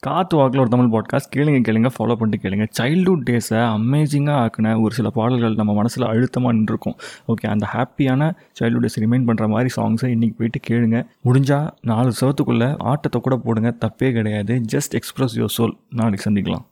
காத்து வாக்கில் ஒரு தமிழ் பாட்காஸ்ட் கேளுங்க கேளுங்க ஃபாலோ பண்ணிட்டு கேளுங்க. சைல்டுஹுட் டேஸை அமேசிங்காக ஆக்கின ஒரு சில பாடல்கள் நம்ம மனசில் அழுத்தமாக நின்றுருக்கும். ஓகே அந்த ஹாப்பியான சைல்டுஹுட் டேஸ் ரிமைண்ட் பண்ணுற மாதிரி சாங்ஸை இன்றைக்கி போயிட்டு கேளுங்க. முடிஞ்சால் நாலு சவத்துக்குள்ளே ஆட்டத்தை கூட போடுங்க. தப்பே கிடையாது. ஜஸ்ட் எக்ஸ்பிரஸ் யோர் சோல் நாளைக்கு சந்திக்கலாம்.